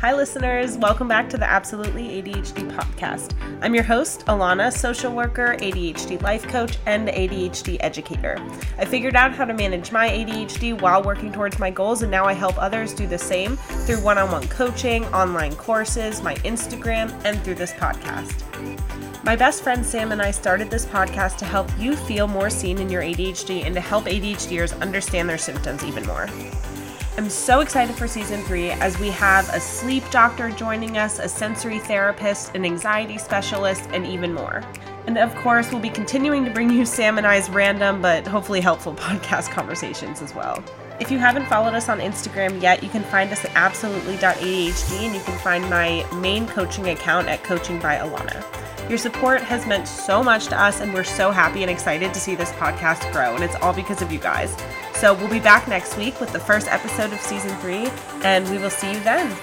Hi, listeners. Welcome back to the Absolutely ADHD podcast. I'm your host, Alana, social worker, ADHD life coach, and ADHD educator. I figured out how to manage my ADHD while working towards my goals, and now I help others do the same through one on one coaching, online courses, my Instagram, and through this podcast. My best friend Sam and I started this podcast to help you feel more seen in your ADHD and to help ADHDers understand their symptoms even more. I'm so excited for season three as we have a sleep doctor joining us, a sensory therapist, an anxiety specialist, and even more. And of course, we'll be continuing to bring you Sam and I's random but hopefully helpful podcast conversations as well. If you haven't followed us on Instagram yet, you can find us at absolutely.adhd and you can find my main coaching account at Coaching by Alana. Your support has meant so much to us, and we're so happy and excited to see this podcast grow. And it's all because of you guys. So we'll be back next week with the first episode of season three, and we will see you then.